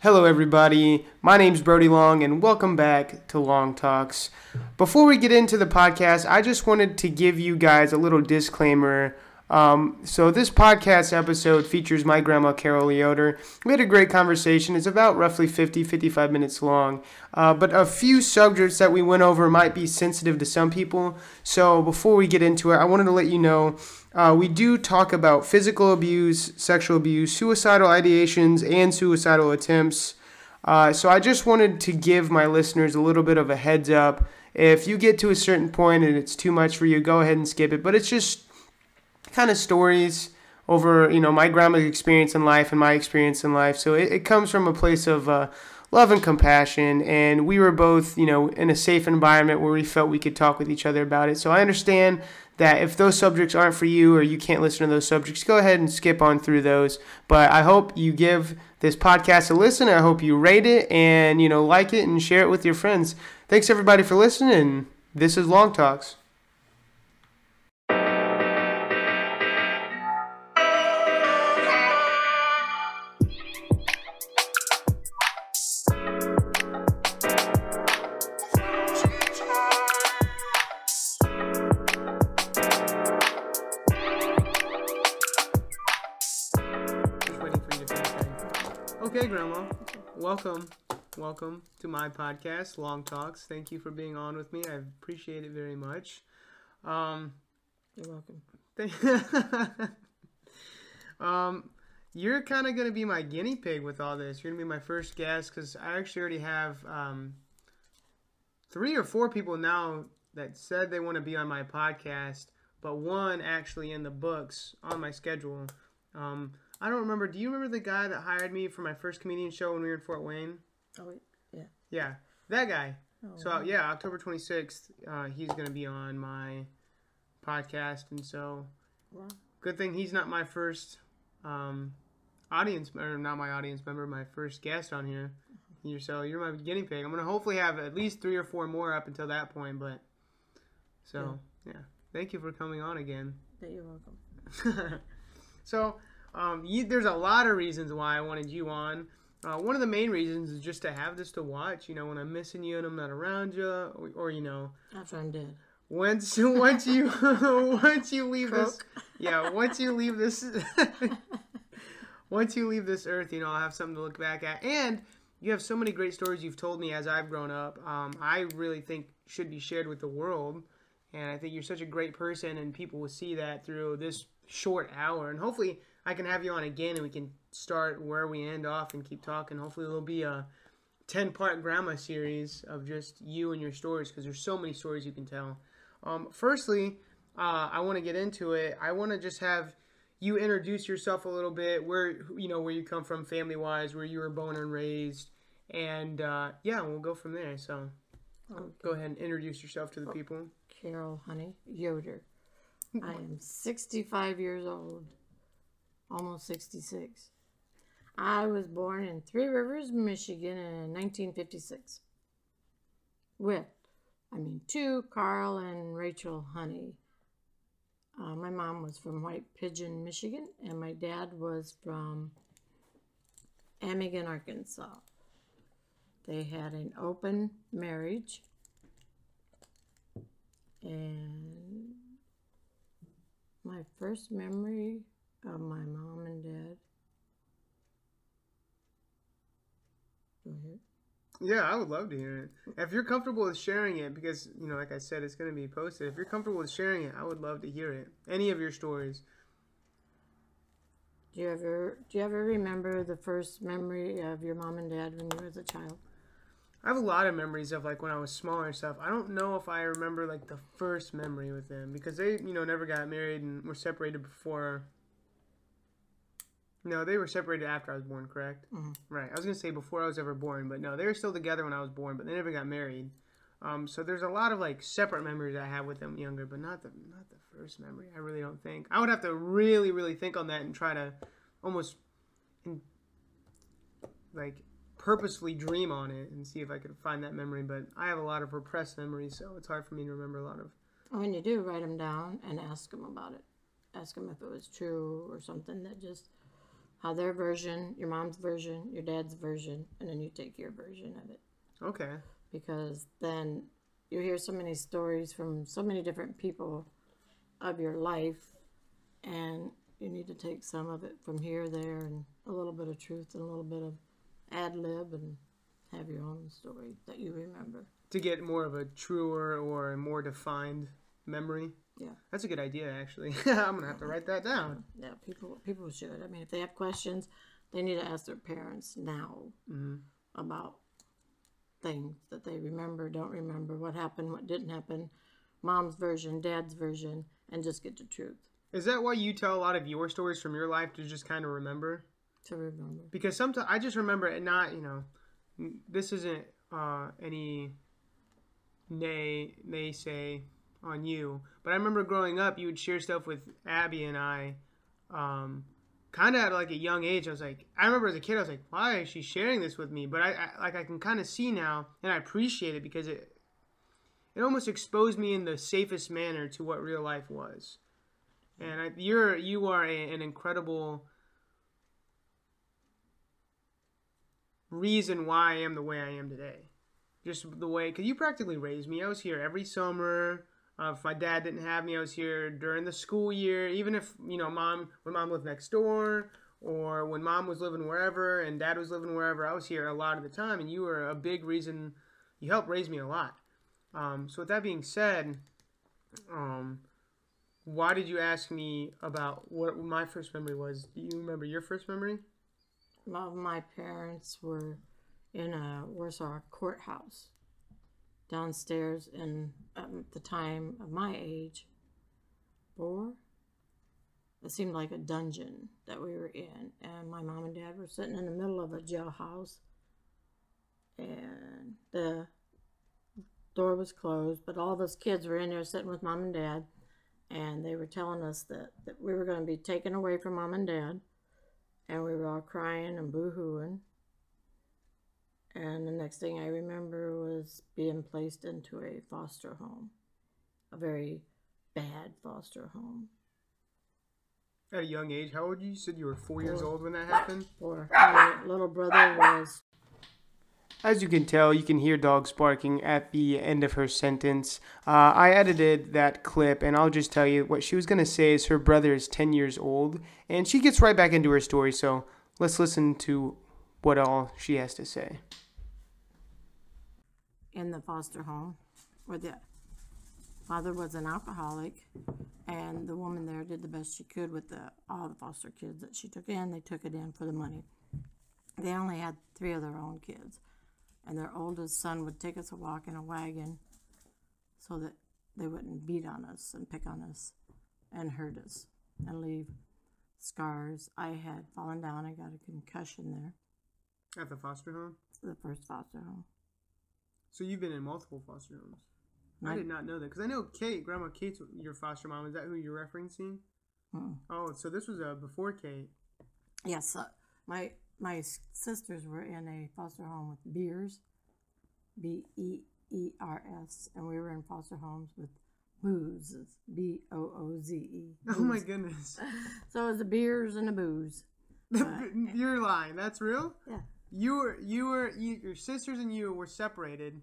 Hello, everybody. My name's Brody Long, and welcome back to Long Talks. Before we get into the podcast, I just wanted to give you guys a little disclaimer. Um, so, this podcast episode features my grandma, Carol Yoder. We had a great conversation. It's about roughly 50, 55 minutes long. Uh, but a few subjects that we went over might be sensitive to some people. So, before we get into it, I wanted to let you know uh, we do talk about physical abuse, sexual abuse, suicidal ideations, and suicidal attempts. Uh, so I just wanted to give my listeners a little bit of a heads up. If you get to a certain point and it's too much for you, go ahead and skip it. But it's just kind of stories over, you know, my grandma's experience in life and my experience in life. So it, it comes from a place of uh, love and compassion. And we were both, you know, in a safe environment where we felt we could talk with each other about it. So I understand that if those subjects aren't for you or you can't listen to those subjects, go ahead and skip on through those. But I hope you give this podcast a listen. I hope you rate it and you know like it and share it with your friends. Thanks everybody for listening. This is Long Talks. Welcome. Welcome to my podcast, Long Talks. Thank you for being on with me. I appreciate it very much. Um, You're welcome. Thank- um, you're kind of going to be my guinea pig with all this. You're going to be my first guest because I actually already have um, three or four people now that said they want to be on my podcast, but one actually in the books on my schedule. Um, I don't remember. Do you remember the guy that hired me for my first comedian show when we were in Fort Wayne? Oh wait, yeah. Yeah, that guy. Oh, So wow. yeah, October 26th, uh, he's gonna be on my podcast, and so Wow. good thing he's not my first um, audience or not my audience member, my first guest on here. You're so you're my guinea pig. I'm gonna hopefully have at least three or four more up until that point, but so yeah, thank you for coming on again. You're welcome. so um, you, there's a lot of reasons why I wanted you on. Uh, one of the main reasons is just to have this to watch. You know, when I'm missing you and I'm not around you, or, or you know, After I'm dead. once once you once you leave this, yeah, once you leave this, once you leave this earth, you know, I'll have something to look back at, and you have so many great stories you've told me as I've grown up. Um, I really think should be shared with the world, and I think you're such a great person, and people will see that through this short hour, and hopefully I can have you on again, and we can start where we end off and keep talking. Hopefully there'll be a 10 part grandma series of just you and your stories because there's so many stories you can tell. Um, firstly, uh, I want to get into it. I want to just have you introduce yourself a little bit, where you know where you come from, family wise, where you were born and raised, and uh, yeah, we'll go from there. So Okay. go ahead and introduce yourself to the people. Carol Honey Yoder. I am 65 years old, almost 66. I was born in Three Rivers, Michigan in 1956 with, I mean, two, Carl and Rachel Honey. Uh, my mom was from White Pigeon, Michigan, and my dad was from Amagon, Arkansas. They had an open marriage and my first memory of my mom and dad. Go ahead. Yeah, I would love to hear it. If you're comfortable with sharing it, because you know, like I said, it's going to be posted. If you're comfortable with sharing it, I would love to hear it. Any of your stories. Do you ever do you ever remember the first memory of your mom and dad when you were a child? I have a lot of memories of like when I was smaller and stuff. I don't know if I remember like the first memory with them because they, you know, never got married and were separated before. No, they were separated after I was born, correct? Mhm. Right. I was gonna say before I was ever born, but no, they were still together when I was born, but they never got married. Um, so there's a lot of like separate memories I have with them younger, but not the not the first memory. I really don't think. I would have to really, really think on that and try to almost, in, like purposefully dream on it and see if I could find that memory. But I have a lot of repressed memories, so it's hard for me to remember a lot of. When you do, write them down and ask them about it. Ask them if it was true or something that just how their version, your mom's version, your dad's version, and then you take your version of it. Okay. Because then you hear so many stories from so many different people of your life, and you need to take some of it from here, there, and a little bit of truth and a little bit of ad lib, and have your own story that you remember. To get more of a truer or a more defined memory. Yeah. That's a good idea, actually. I'm gonna have to write that down. Yeah, people people should. I mean, if they have questions, they need to ask their parents now hmm about things that they remember, don't remember, what happened, what didn't happen, mom's version, dad's version, and just get the truth Is that why you tell a lot of your stories from your life to just kind of remember? to remember. Because sometimes I just remember it not, you know, this isn't uh, any nay nay say on you, but I remember growing up, you would share stuff with Abby and I, um, kind of at like a young age. I was like, I remember as a kid, I was like, why is she sharing this with me? But I, I like I can kind of see now, and I appreciate it because it it almost exposed me in the safest manner to what real life was. And I, you're you are a, an incredible reason why I am the way I am today. Just the way, because you practically raised me. I was here every summer. Uh, if my dad didn't have me, I was here during the school year. Even if you know, mom when mom lived next door, or when mom was living wherever and dad was living wherever, I was here a lot of the time. And you were a big reason. You helped raise me a lot. Um, so with that being said, um, why did you ask me about what my first memory was? Do you remember your first memory? My, my parents were in a Warsaw courthouse downstairs in um, the time of my age, four. It seemed like a dungeon that we were in, and my mom and dad were sitting in the middle of a jailhouse, and the door was closed, but all of us kids were in there sitting with mom and dad, and they were telling us that, that we were going to be taken away from mom and dad, and we were all crying and boo-hooing. And the next thing I remember was being placed into a foster home, a very bad foster home. At a young age, how old? You You said you were four years old when that happened. Or my little brother was As you can tell, you can hear dogs barking at the end of her sentence. Uh, I edited that clip, and I'll just tell you what she was going to say is her brother is 10 years old, and she gets right back into her story, so let's listen to what all she has to say. In the foster home where the father was an alcoholic and the woman there did the best she could with the all the foster kids that she took in. They took it in for the money. They only had three of their own kids and their oldest son would take us a walk in a wagon so that they wouldn't beat on us and pick on us and hurt us and leave scars. I had fallen down. I got a concussion there. At the foster home? the first foster home So you've been in multiple foster homes. I I- did not know that because I know Kate, Grandma Kate's your foster mom. Is that who you're referencing? Mm. Oh, so this was uh, before Kate. Yes, uh, my my sisters were in a foster home with Beers, B E E R S, and we were in foster homes with Booze, B O O Z E. Oh my goodness. So it was the beers and the booze. You're lying. That's real? Yeah. You were you were you, your sisters and you were separated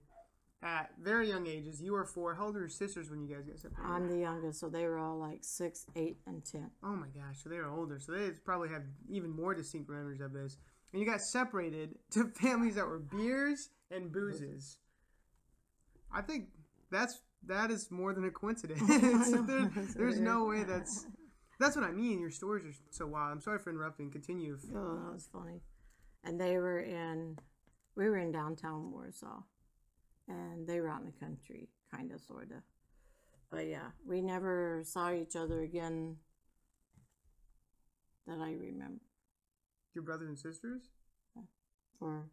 at very young ages. You were four. How old were your sisters when you guys got separated? I'm the youngest, so they were all like six, eight, and ten. oh my gosh, so they were older. So they probably have even more distinct memories of this. And you got separated to families that were beers and boozes. I think that's that is more than a coincidence. there, there's no way that's that's what I mean. Your stories are so wild. I'm sorry for interrupting. Continue. Oh, that was funny. And they were in, we were in downtown Warsaw, and they were out in the country, kind of, sort of. But yeah, we never saw each other again that I remember Your brothers and sisters? for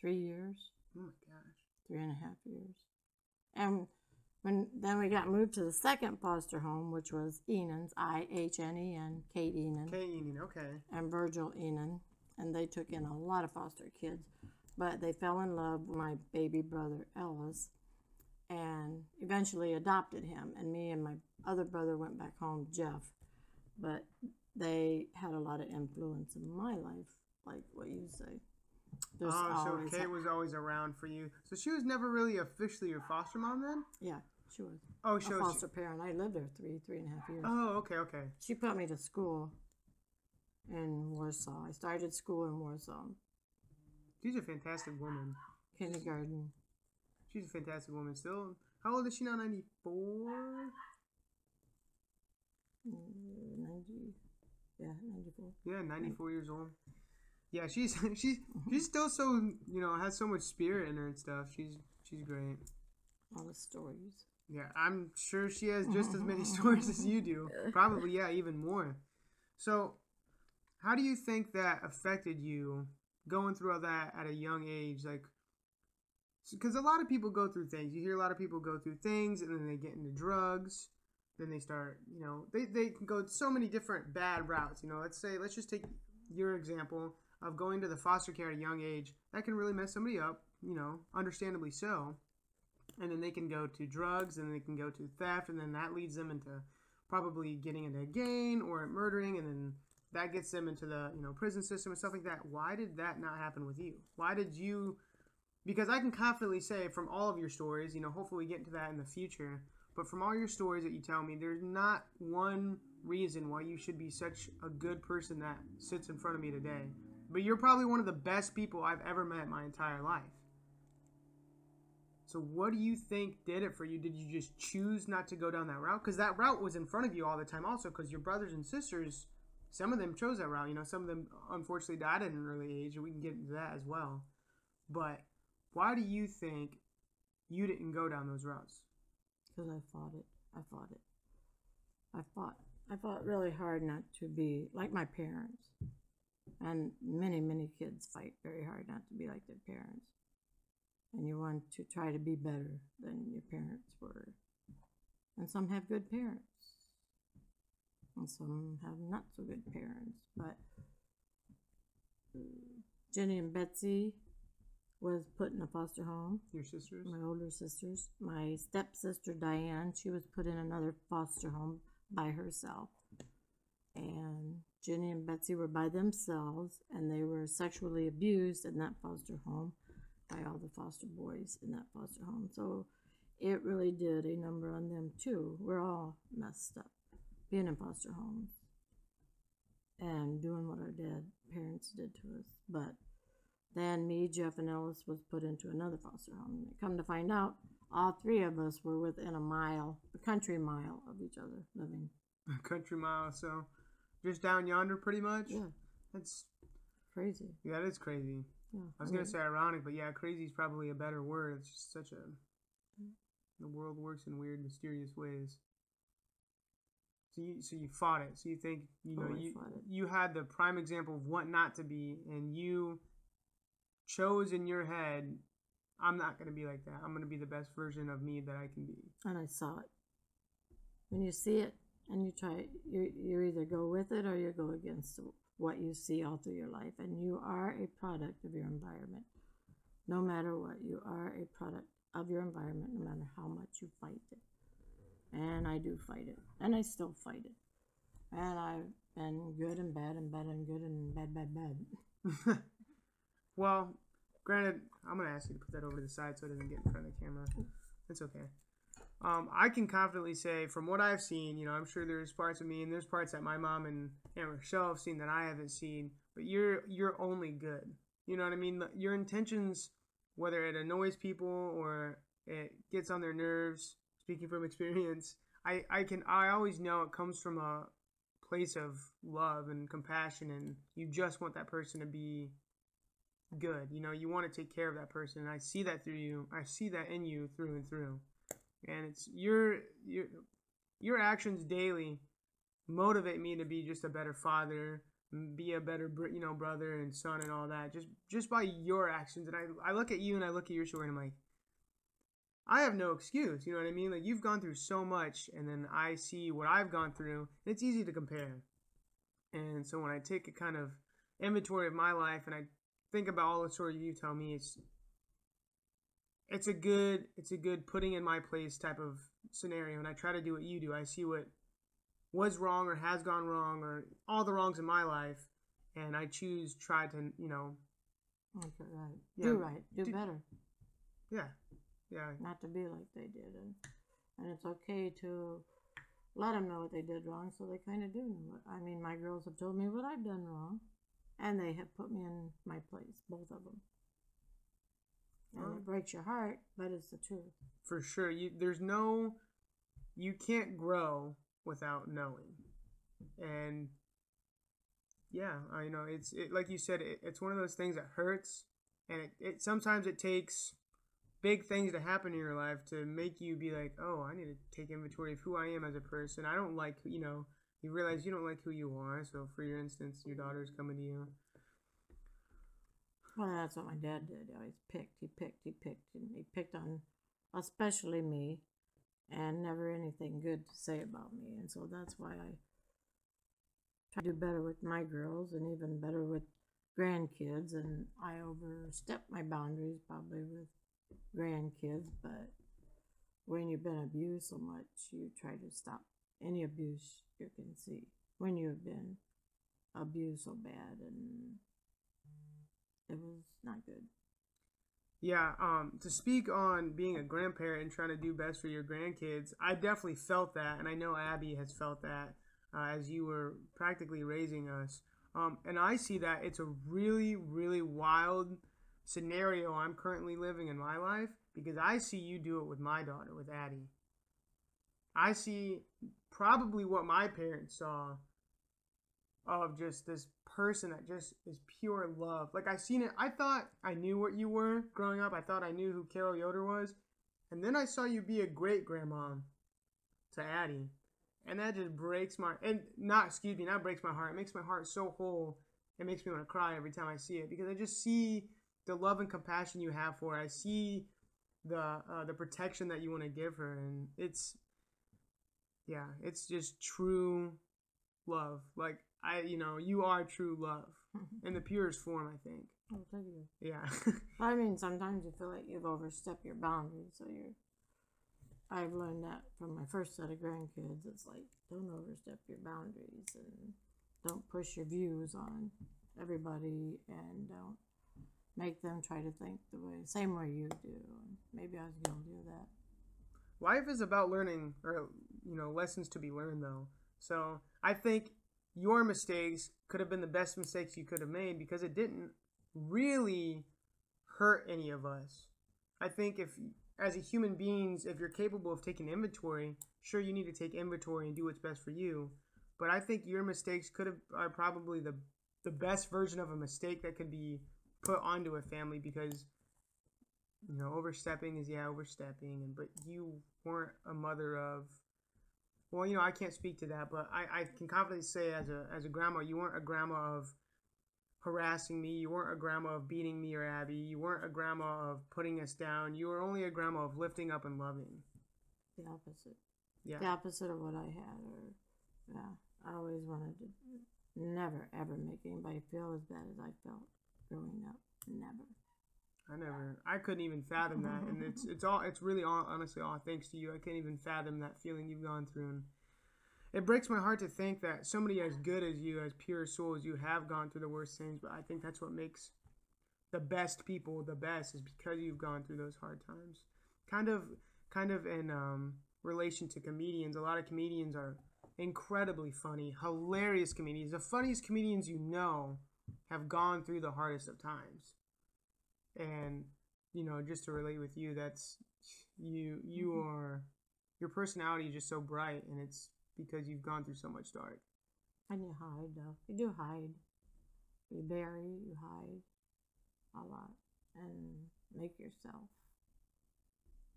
three years, Oh my gosh. three and a half years. And when then we got moved to the second foster home, which was Ihnen's, I H N E N, Kate Ihnen. Okay, Union. Okay. and Virgil Ihnen, and they took in a lot of foster kids. But they fell in love with my baby brother Ellis, and eventually adopted him. And me and my other brother went back home, Jeff. But they had a lot of influence in my life, like what you say. There's oh, so Kate was always around for you. So she was never really officially your foster mom then? yeah, she was Oh, a she was. foster parent. I lived there three, three and a half years. Oh, okay, okay. She put me to school in Warsaw. I started school in Warsaw, She's a fantastic woman. kindergarten. She's a fantastic woman. Still, how old is she now? 94? uh, 90, yeah, 94. Yeah, 94 years old. Yeah, she's she's she's still so you know has so much spirit in her and stuff. She's she's great. All the stories. Yeah, I'm sure she has just as many stories as you do. Probably, yeah, even more. So, how do you think that affected you going through all that at a young age? Like, because a lot of people go through things. You hear a lot of people go through things and then they get into drugs. Then they start, you know, they, they can go so many different bad routes. You know, let's say, let's just take your example of going to the foster care at a young age. That can really mess somebody up, you know, understandably so and then they can go to drugs and they can go to theft and then that leads them into probably getting into a gang or murdering and then that gets them into the you know prison system and stuff like that why did that not happen with you why did you because i can confidently say from all of your stories you know hopefully we get into that in the future but from all your stories that you tell me there's not one reason why you should be such a good person that sits in front of me today but you're probably one of the best people i've ever met my entire life so what do you think did it for you? Did you just choose not to go down that route? Because that route was in front of you all the time, also. Because your brothers and sisters, some of them chose that route. You know, some of them unfortunately died at an early age, and we can get into that as well. But why do you think you didn't go down those routes? Because I fought it. I fought it. I fought. I fought really hard not to be like my parents. And many, many kids fight very hard not to be like their parents. And you want to try to be better than your parents were. And some have good parents. And some have not so good parents. But uh, Jenny and Betsy was put in a foster home Your sisters? my older sisters. My stepsister Diane, she was put in another foster home by herself. And Jenny and Betsy were by themselves, and they were sexually abused in that foster home by all the foster boys in that foster home. So it really did a number on them too. We're all messed up being in foster homes and doing what our dad parents did to us. But then me, Jeff, and Ellis was put into another foster home. Come to find out, all three of us were within a mile, a country mile of each other living. A country mile, so just down yonder, pretty much. Yeah, That's crazy. yeah, that is crazy. Yeah, I was gonna say ironic, but yeah, crazy is probably a better word. It's just such a mm. the world works in weird, mysterious ways. So you so you fought it. So you think you know Oh, you you had the prime example of what not to be, and you chose in your head, I'm not gonna be like that. I'm gonna be the best version of me that I can be. and I saw it. When you see it and you try, you you either go with it or you go against what you see all through your life, and you are a product of your environment. No matter what, you are a product of your environment, no matter how much you fight it. And I do fight it, and I still fight it. And I've been good and bad and bad and good and bad, bad, bad. Well, granted, I'm gonna ask you to put that over to the side so it doesn't get in front of the camera. It's okay. Um, I can confidently say, from what I've seen, you know, I'm sure there's parts of me and there's parts that my mom and Aunt Rochelle have seen that I haven't seen. But you're you're only good. You know what I mean? Your intentions, whether it annoys people or it gets on their nerves, speaking from experience, I I can I always know it comes from a place of love and compassion, and you just want that person to be good. You know, you want to take care of that person. And I see that through you. I see that in you through and through. And it's your your your actions daily motivate me to be just a better father, be a better you know brother and son and all that. Just just by your actions. And I I look at you and I look at your story and I'm like. I have no excuse, you know what I mean? Like you've gone through so much and then I see what I've gone through, and it's easy to compare. And so when I take a kind of inventory of my life and I think about all the stories you tell me it's it's a good it's a good putting in my place type of scenario and i try to do what you do i see what was wrong or has gone wrong or all the wrongs in my life, and I choose try to you know Make it right. Yeah. Do right. Do, Do- better. yeah yeah Not to be like they did, and and it's okay to let them know what they did wrong, so they kind of do know. I mean, my girls have told me what I've done wrong, and they have put me in my place, both of them. And it breaks your heart, but it's the truth. for sure. You there's no you can't grow without knowing, and yeah, I know it's it, like you said. It, it's one of those things that hurts, and it, it sometimes it takes big things to happen in your life to make you be like, oh, I need to take inventory of who I am as a person. I don't like you know. You realize you don't like who you are. So, for your instance, your daughter's coming to you. Well, that's what my dad did. He always picked. He picked. He picked, and he picked on, especially me, and never anything good to say about me. And so that's why I try to do better with my girls, and even better with grandkids. And I overstep my boundaries probably with grandkids, but when you've been abused so much, you try to stop any abuse you can see when you've been abused so bad and it was not good. Yeah, um, to speak on being a grandparent and trying to do best for your grandkids, I definitely felt that, and I know Abby has felt that uh, as you were practically raising us. Um, and I see that it's a really, really wild scenario I'm currently living in my life because I see you do it with my daughter, with Addie. I see probably what my parents saw of just this person that just is pure love. Like I seen it, I thought I knew what you were growing up. I thought I knew who Carol Yoder was, and then I saw you be a great grandma to Addie, and that just breaks my and not excuse me, not breaks my heart. It makes my heart so whole. It makes me want to cry every time I see it because I just see the love and compassion you have for her. I see the uh, the protection that you want to give her, and it's yeah, it's just true love. Like I, you know, you are true love in the purest form. I think. Oh, thank you. Yeah. I mean, sometimes you feel like you've overstepped your boundaries, so you're. I've learned that from my first set of grandkids. It's like don't overstep your boundaries and don't push your views on everybody, and don't make them try to think the way same way you do. Maybe I was guilty of that. Life is about learning, or you know, lessons to be learned. Though, so I think your mistakes could have been the best mistakes you could have made because it didn't really hurt any of us. I think if as a human beings, if you're capable of taking inventory, sure you need to take inventory and do what's best for you. But I think your mistakes could have are probably the the best version of a mistake that could be put onto a family because you know overstepping is yeah overstepping and but you weren't a mother of well you know I can't speak to that but I, I can confidently say as a as a grandma you weren't a grandma of harassing me you weren't a grandma of beating me or Abby you weren't a grandma of putting us down you were only a grandma of lifting up and loving. The opposite. yeah. The opposite of what I had, or yeah, I always wanted to never ever make anybody feel as bad as I felt growing up. Never. I never, I couldn't even fathom that, and it's it's all it's really all honestly all thanks to you. I can't even fathom that feeling you've gone through, and it breaks my heart to think that somebody as good as you, as pure soul as you, have gone through the worst things. But I think that's what makes the best people the best is because you've gone through those hard times. Kind of, kind of in um, relation to comedians, a lot of comedians are incredibly funny, hilarious comedians. The funniest comedians you know have gone through the hardest of times and you know just to relate with you that's you you mm-hmm. are your personality is just so bright and it's because you've gone through so much dark And you hide though. You do hide. You bury. You hide a lot, and make yourself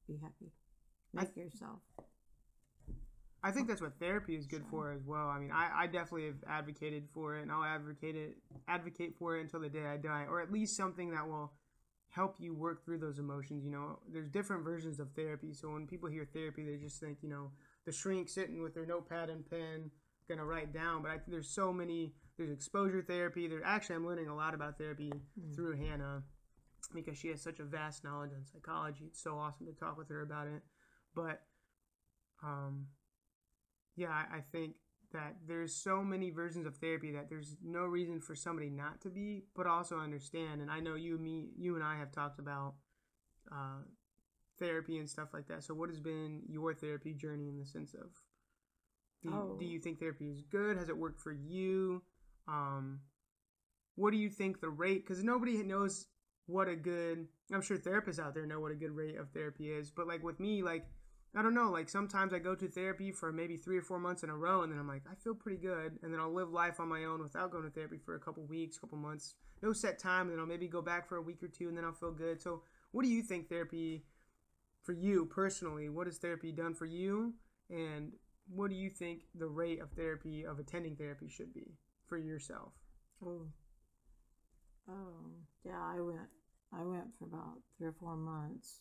be happy. Make yourself. I think that's what therapy is good for as well. I mean I, I definitely have advocated for it and i'll advocate it advocate for it until the day i die or at least something that will help you work through those emotions you know. There's different versions of therapy so when people hear therapy they just think you know the shrink sitting with their notepad and pen gonna write down but I there's so many there's exposure therapy. There actually i'm learning a lot about therapy through hannah because she has such a vast knowledge on psychology. It's so awesome to talk with her about it. But um yeah i, I think that there's so many versions of therapy that there's no reason for somebody not to be, but also understand. And I know you, me, you and I have talked about uh, therapy and stuff like that. So, what has been your therapy journey in the sense of? Do you, Oh. do you think therapy is good? Has it worked for you? Um, what do you think the rate? Because nobody knows what a good. I'm sure therapists out there know what a good rate of therapy is, but like with me, like I don't know, like sometimes I go to therapy for maybe three or four months in a row, and then I'm like, I feel pretty good, and then I'll live life on my own without going to therapy for a couple weeks, couple months, no set time, and then I'll maybe go back for a week or two, and then I'll feel good. So, what do you think therapy for you personally? What has therapy done for you, and what do you think the rate of therapy of attending therapy should be for yourself? Oh. Oh, yeah, I went I went for about three or four months.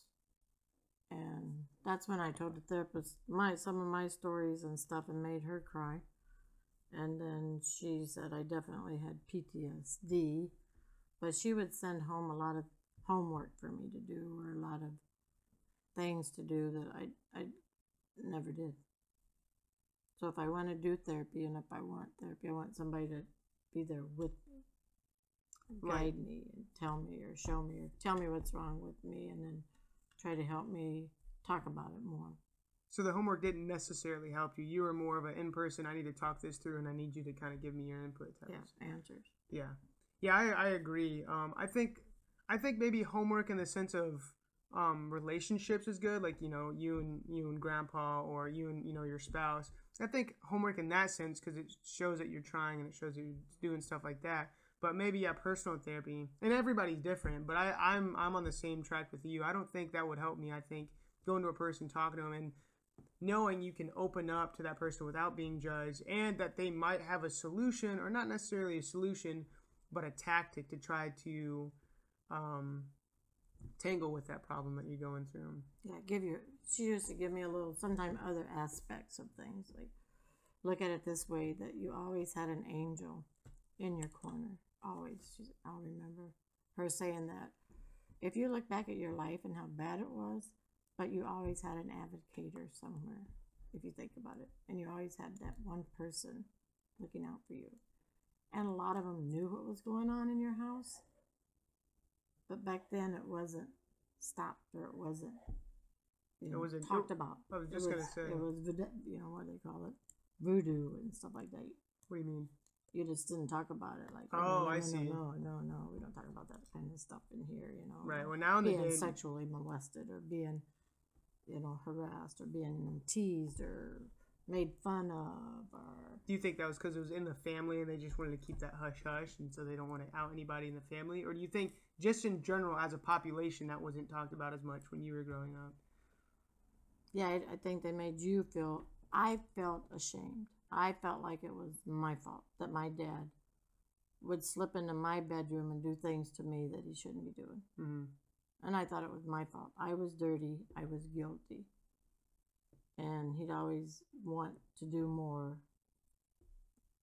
And that's when I told the therapist my some of my stories and stuff and made her cry. And then she said I definitely had PTSD, but she would send home a lot of homework for me to do or a lot of things to do that I I never did. So if I want to do therapy and if I want therapy, I want somebody to be there with me, guide me and tell me or show me or tell me what's wrong with me and then try to help me talk about it more. So the homework didn't necessarily help you. You were more of an in person. I need to talk this through, and I need you to kind of give me your input. Type. Yeah, answers. Yeah, yeah, I, I agree. Um, I think I think maybe homework in the sense of um, relationships is good, like you know you and you and grandpa or you and you know your spouse. I think homework in that sense because it shows that you're trying and it shows that you're doing stuff like that. But maybe yeah, personal therapy, and everybody's different. But I, I'm I'm on the same track with you. I don't think that would help me. I think going to a person, talking to them, and knowing you can open up to that person without being judged and that they might have a solution or not necessarily a solution but a tactic to try to um, tangle with that problem that you're going through Yeah, give you. She used to give me a little, sometimes other aspects of things. Like, look at it this way: that you always had an angel in your corner. Always. I'll remember her saying that. If you look back at your life and how bad it was, but you always had an advocator somewhere. If you think about it, and you always had that one person looking out for you, and a lot of them knew what was going on in your house. But back then, it wasn't stopped or it wasn't you know, wasn't- talked about. I was It just gonna say. it was voodoo- you know what they call it voodoo and stuff like that. what do you mean You just didn't talk about it like Oh, no, no, I no, see. no no no we don't talk about that kind of stuff in here you know right well now in the being day sexually molested or being you know harassed or being teased or made fun of or do you think that was because it was in the family and they just wanted to keep that hush hush and so they don't want to out anybody in the family? Or do you think just in general as a population that wasn't talked about as much when you were growing up? Yeah I, I think they made you feel i felt ashamed i felt like it was my fault that my dad would slip into my bedroom and do things to me that he shouldn't be doing. Hmm and i thought it was my fault. I was dirty. I was guilty. And he'd always want to do more.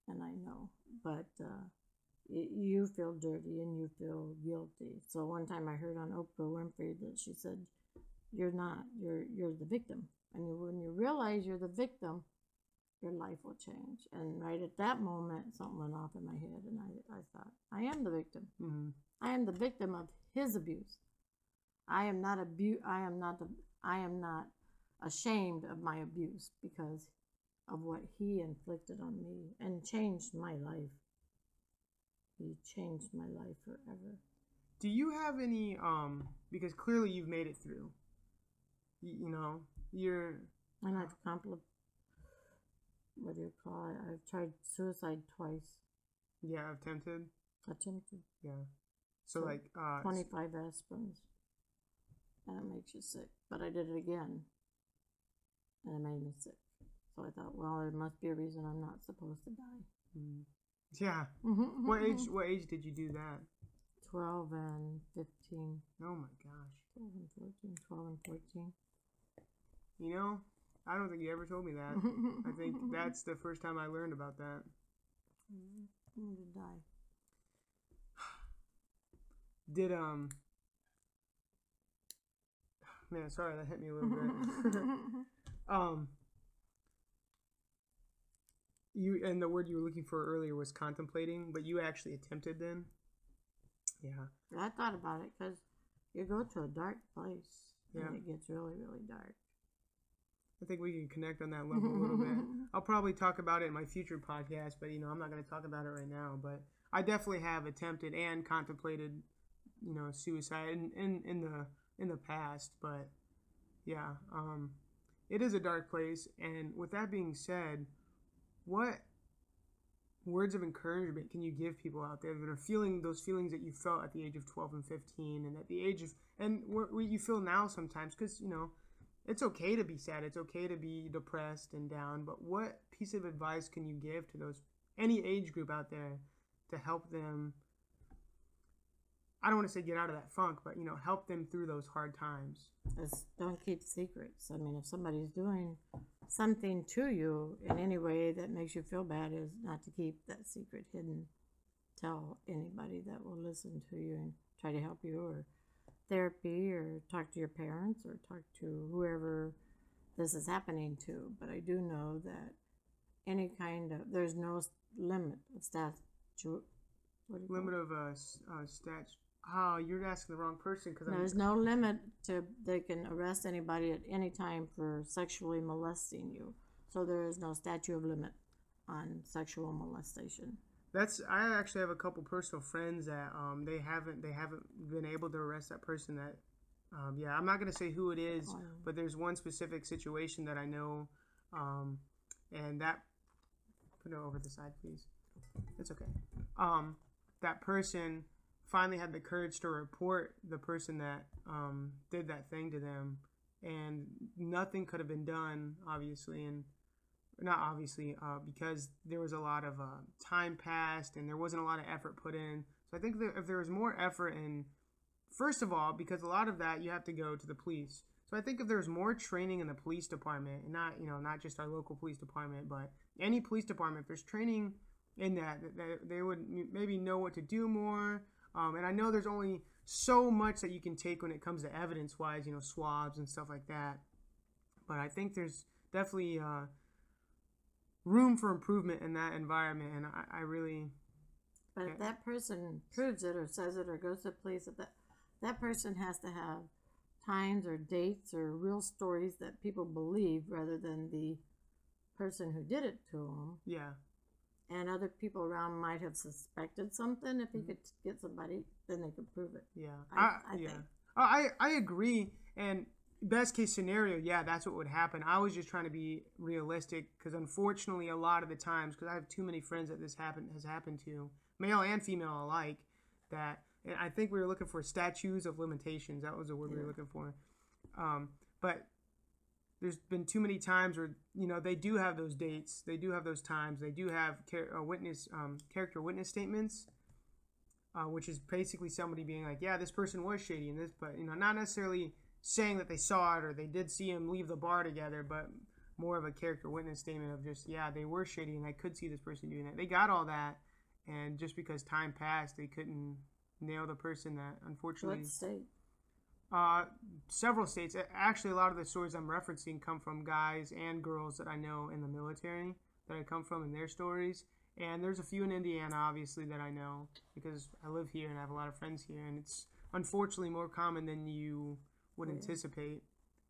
And i know. But uh, y- you feel dirty and you feel guilty. So one time i heard on oprah winfrey that she said you're not you're you're the victim. And you, when you realize you're the victim your life will change and right at that moment something went off in my head and i, I thought i am the victim hmm I am the victim of his abuse. I am not abu- I am not the, I am not ashamed of my abuse because of what he inflicted on me and changed my life. He changed my life forever. do you have any um because clearly you've made it through you, you know you're And I've accomplished what do you call it? I've tried suicide twice. yeah I've attempted Attempted yeah so So, like uh 25 aspirins. And it makes you sick. But I did it again. And it made me sick. So I thought, well, there must be a reason I'm not supposed to die. mm, yeah Mm-hmm. what age what age did you do that 12 and 15. oh my gosh 12 and 14. 12 and 14. You know, I don't think you ever told me that. I think that's the first time I learned about that. To die. Did um Man, sorry, that hit me a little bit. um you and the word you were looking for earlier was contemplating, but you actually attempted then. Yeah. I thought about it because you go to a dark place Yeah. and it gets really, really dark. I think we can connect on that level a little bit. I'll probably talk about it in my future podcast, but you know, I'm not going to talk about it right now. But I definitely have attempted and contemplated, you know, suicide in, in, in the in the past. But yeah, um, it is a dark place. And with that being said, what words of encouragement can you give people out there that are feeling those feelings that you felt at the age of 12 and 15 and at the age of and what, what you feel now sometimes because you know it's okay to be sad. It's okay to be depressed and down. But what piece of advice can you give to those any age group out there to help them? I don't want to say get out of that funk, but you know, help them through those hard times. Just don't keep secrets. I mean, if somebody's doing something to you in any way that makes you feel bad, is not to keep that secret hidden. Tell anybody that will listen to you and try to help you, or therapy, or talk to your parents, or talk to whoever this is happening to. But I do know that any kind of there's no limit of statute. What do you? Limit of uh, uh stats. Oh, you're asking the wrong person because There's no limit to they can arrest anybody at any time for sexually molesting you. So there is no statute of limit on sexual molestation. That's I actually have a couple personal friends that um they haven't they haven't been able to arrest that person that um yeah I'm not gonna say who it is Wow. but there's one specific situation that I know um and that put it over the side please it's okay um that person finally had the courage to report the person that um did that thing to them and nothing could have been done obviously and not obviously, uh, because there was a lot of uh, time passed and there wasn't a lot of effort put in. So I think that if there was more effort in, first of all, because a lot of that you have to go to the police. So I think if there was more training in the police department, and not you know not just our local police department, but any police department, if there's training in that, that- they would maybe know what to do more. Um, and I know there's only so much that you can take when it comes to evidence wise, you know, swabs and stuff like that. But I think there's definitely uh, room for improvement in that environment, and I, I really But Yeah. if that person proves it or says it or goes to police, that that person has to have times or dates or real stories that people believe rather than the person who did it to them. yeah And other people around might have suspected something. If he mm-hmm. could get somebody, then they could prove it. yeah I- I yeah think. Oh, I I agree and best case scenario yeah that's what would happen. I was just trying to be realistic because unfortunately a lot of the times because I have too many friends that this happened has happened to male and female alike that and I think we were looking for statues of limitations. That was the word we were looking for. Um, but there's been too many times where you know they do have those dates they do have those times they do have char- uh, witness um, character witness statements uh, which is basically somebody being like yeah this person was shady and this but you know not necessarily saying that they saw it or they did see him leave the bar together but more of a character witness statement of just yeah they were shitty and i could see this person doing that they got all that and just because time passed they couldn't nail the person that unfortunately What state? uh, several states. Actually, a lot of the stories I'm referencing come from guys and girls that I know in the military that I come from in their stories. And there's a few in Indiana, obviously, that I know because I live here and I have a lot of friends here. And it's unfortunately more common than you would anticipate.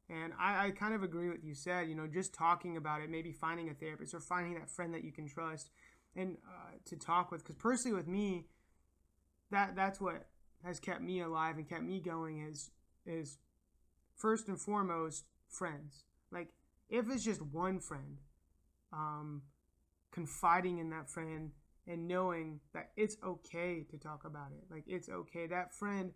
And I, I kind of agree with you said, you know, just talking about it, maybe finding a therapist or finding that friend that you can trust and uh, to talk with. Because personally, with me, that that's what has kept me alive and kept me going is is first and foremost friends. Like if it's just one friend, um, confiding in that friend and knowing that it's okay to talk about it. Like it's okay. That friend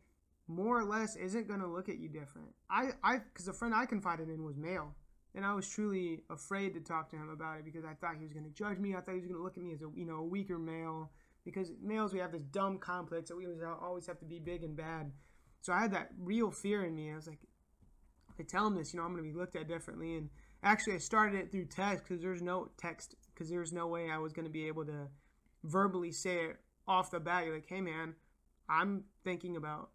more or less isn't gonna look at you different. I I because the friend I confided in was male. And I was truly afraid to talk to him about it because I thought he was going to judge me. I thought he was going to look at me as a you know a weaker male because males we have this dumb complex that we always always have to be big and bad. So I had that real fear in me. I was like, if I tell him this, you know, I'm going to be looked at differently. And actually, I started it through text because there's no text because there's no way I was going to be able to verbally say it off the bat. You're like, hey man, I'm thinking about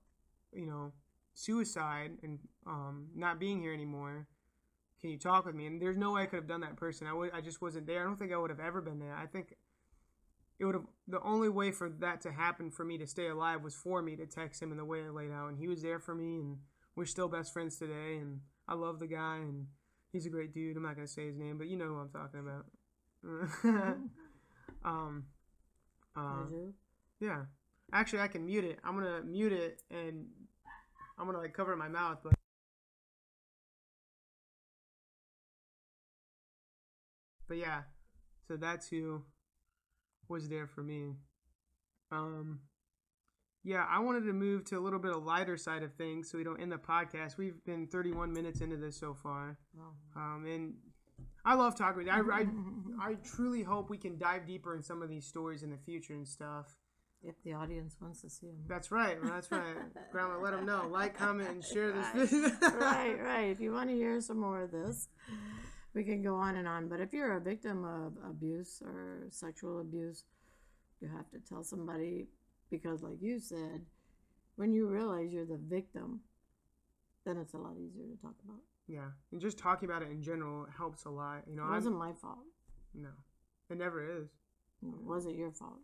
you know suicide and um, not being here anymore. can you talk with me? And there's no way I could have done that person. I would, I just wasn't there. I don't think I would have ever been there. I think it would have the only way for that to happen for me to stay alive was for me to text him in the way I laid out, and he was there for me, and we're still best friends today, and I love the guy, and he's a great dude. I'm not gonna say his name, but you know who I'm talking about. um, uh, yeah. Actually, I can mute it. I'm gonna mute it, and I'm gonna like cover my mouth, but. But yeah, so that's who was there for me. Um, yeah, I wanted to move to a little bit of lighter side of things so we don't end the podcast. We've been 31 minutes into this so far. Um, and I love talking. I, I, I truly hope we can dive deeper in some of these stories in the future and stuff. If the audience wants to see them. That's right. That's right. Grandma, let them know. Like, comment, and share this video. right, right. If you want to hear some more of this, we can go on and on. But if you're a victim of abuse or sexual abuse, you have to tell somebody because, like you said, when you realize you're the victim, then it's a lot easier to talk about. yeah. And just talking about it in general helps a lot. You know, It I'm, wasn't my fault. no, it never is. It wasn't your fault.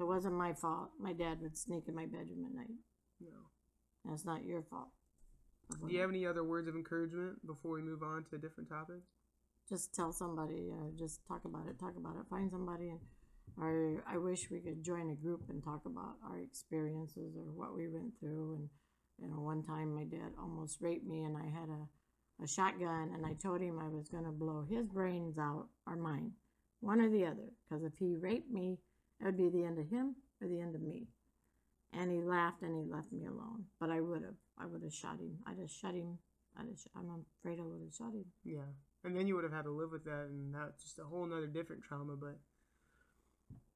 It wasn't my fault. My dad would sneak in my bedroom at night. No. It's not your fault. Do you have any other words of encouragement before we move on to a different topic? just tell somebody or just talk about it talk about it find somebody and or i wish we could join a group and talk about our experiences or what we went through and you know one time my dad almost raped me and i had a, a shotgun and i told him i was going to blow his brains out or mine one or the other because if he raped me it would be the end of him or the end of me and he laughed and he left me alone but i would have i would have shot him i just shot him i just i'm afraid i would have shot him Yeah. And then you would have had to live with that, and that's just a whole nother different trauma. But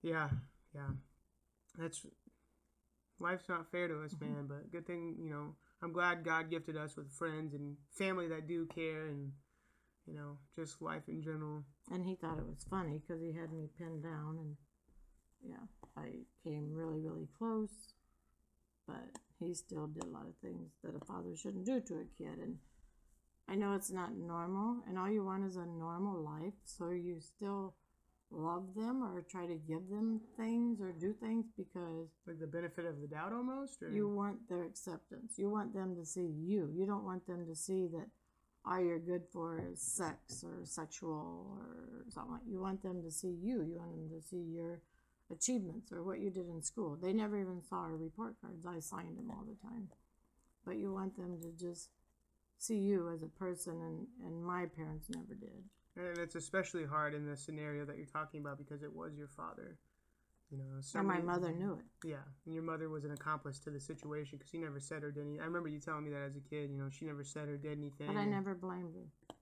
yeah, yeah, that's life's not fair to us, mm-hmm. man. But good thing, you know, I'm glad God gifted us with friends and family that do care, and you know, just life in general. And he thought it was funny because he had me pinned down, and yeah, I came really, really close. But he still did a lot of things that a father shouldn't do to a kid. And I know it's not normal, and all you want is a normal life. So you still love them or try to give them things or do things because Like the benefit of the doubt, almost. Or you want their acceptance. You want them to see you. You don't want them to see that all you're good for is sex or sexual or something you want them to see you. You want them to see your achievements or what you did in school. They never even saw our report cards. I signed them all the time. But you want them to just see you as a person and, and my parents never did. and it's especially hard in the scenario that you're talking about because it was your father. You know, so And my mother knew it. Yeah, and your mother was an accomplice to the situation because she never said or did anything. I remember you telling me that as a kid. You know, she never said or did anything. But I never blamed her.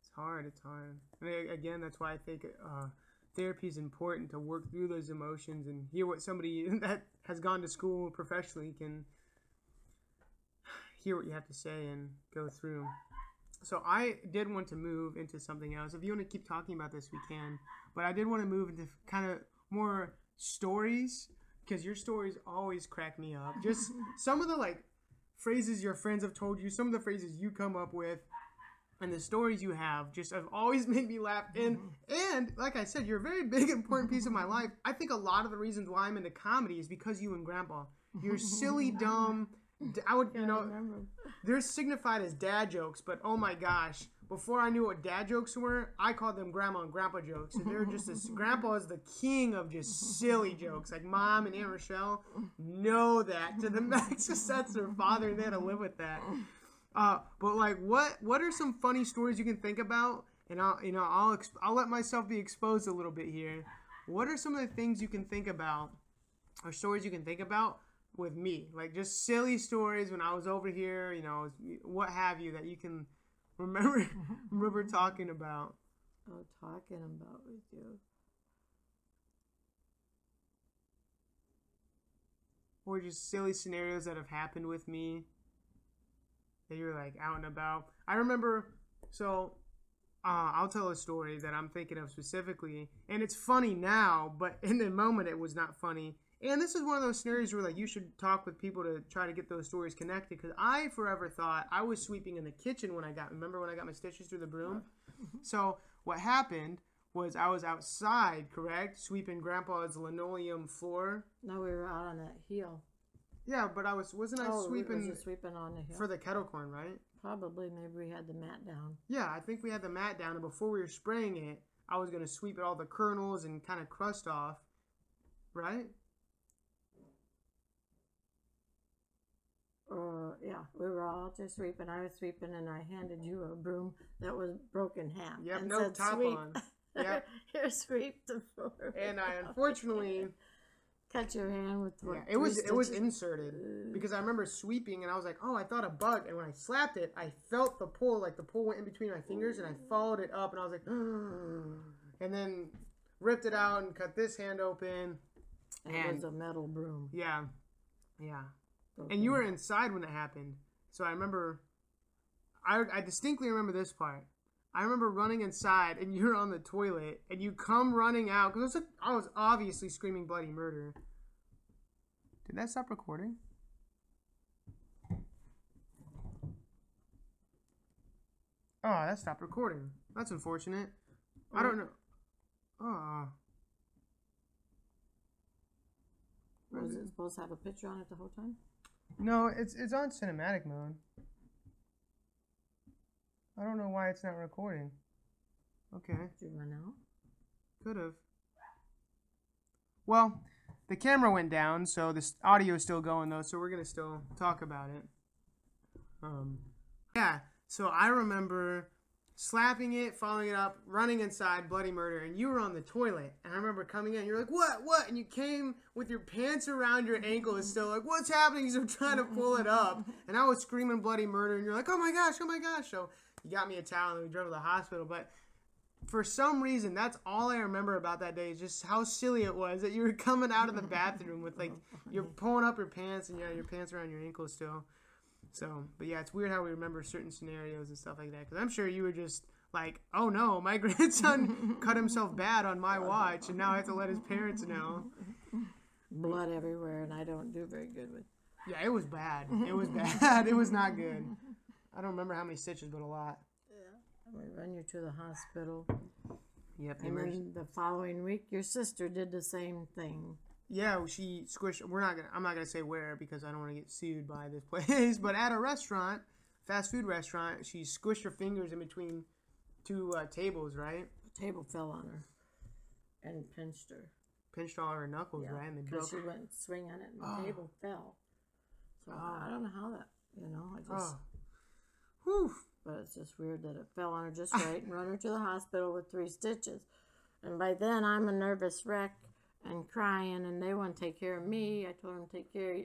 It's hard. It's hard. And again, that's why I think uh, therapy is important to work through those emotions and hear what somebody that has gone to school professionally can hear what you have to say and go through. So I did want to move into something else. If you want to keep talking about this, we can. But I did want to move into kind of more stories because your stories always crack me up. Just some of the like phrases your friends have told you, some of the phrases you come up with and the stories you have just have always made me laugh. And and like i said you're a very big important piece of my life. I think a lot of the reasons why i'm into comedy is because you and grandpa. You're silly dumb d- i would you know they're signified as dad jokes but oh my gosh before i knew what dad jokes were i called them grandma and grandpa jokes. And they're just this grandpa is the king of just silly jokes. Like mom and aunt rochelle know that to the max that's their father and they had to live with that uh, but like, what what are some funny stories you can think about? And I'll you know I'll ex- I'll let myself be exposed a little bit here. What are some of the things you can think about, or stories you can think about with me? Like just silly stories when I was over here, you know, what have you that you can remember remember talking about. Oh, talking about with you. or just silly scenarios that have happened with me that you're like out and about. I remember, so uh, I'll tell a story that I'm thinking of specifically, and it's funny now, but in the moment it was not funny. And this is one of those scenarios where like you should talk with people to try to get those stories connected. Because I forever thought I was sweeping in the kitchen when I got. Remember when I got my stitches through the broom? so what happened was I was outside, correct, sweeping Grandpa's linoleum floor. No, we were out on that hill. Yeah, but I was wasn't I Oh, sweeping was sweeping on the hill? for the kettle corn, right? Probably, maybe we had the mat down. Yeah, I think we had the mat down, and before we were spraying it, I was gonna sweep it all the kernels and kind of crust off, right? Uh, yeah, we were all just sweeping. I was sweeping, and I handed you a broom that was broken half. Yep, and no said, top "Sweep." on. Yep. Here, sweep the floor. And I unfortunately, cut your hand with what? yeah, it was three it was inserted because I remember sweeping and I was like, oh, I thought a bug, and when I slapped it, I felt the pull, like the pull went in between my fingers, and I followed it up, and I was like, and then ripped it out and cut this hand open. It and- was a metal broom. Yeah, yeah. And you were inside when it happened. So I remember, I, I distinctly remember this part. I remember running inside and you're on the toilet and you come running out because I was, I was obviously screaming bloody murder. Did that stop recording? Oh, that stopped recording. That's unfortunate. I don't know. Oh. Was it supposed to have a picture on it the whole time? No, it's it's on cinematic mode. I don't know why it's not recording. Okay, Did you run out? could have. Well, the camera went down, so this audio is still going though, so we're gonna still talk about it. Um, yeah. So I remember slapping it, following it up, running inside, bloody murder, and you were on the toilet. And I remember coming in, you're like, "What? What?" And you came with your pants around your ankles, still like, "What's happening?" So I'm trying to pull it up, and I was screaming bloody murder, and you're like, "Oh my gosh! Oh my gosh!" So you got me a towel, and we drove to the hospital, but. For some reason, that's all I remember about that day is just how silly it was that you were coming out of the bathroom with like you're pulling up your pants and yeah, your pants around your ankles still. So, but yeah, it's weird how we remember certain scenarios and stuff like that. Because I'm sure you were just like, oh no, my grandson cut himself bad on my watch, and now I have to let his parents know. Blood everywhere, and I don't do very good with. Yeah, it was bad. It was bad. It was not good. I don't remember how many stitches, but a lot. We run you to the hospital, Yep. and then the following week, your sister did the same thing. Yeah, she squished. We're not gonna. I'm not gonna say where because I don't want to get sued by this place. But at a restaurant, fast food restaurant, she squished her fingers in between two uh, tables. Right, The table fell on her, and pinched her. pinched all her knuckles. Right, and they broke. she went swing on it, and the table fell. So I don't know how that, you know, I just. Oh. Whew. But it's just weird that it fell on her just right and run her to the hospital with three stitches. And by then I'm a nervous wreck and crying, and they want to take care of me. I told them to take care of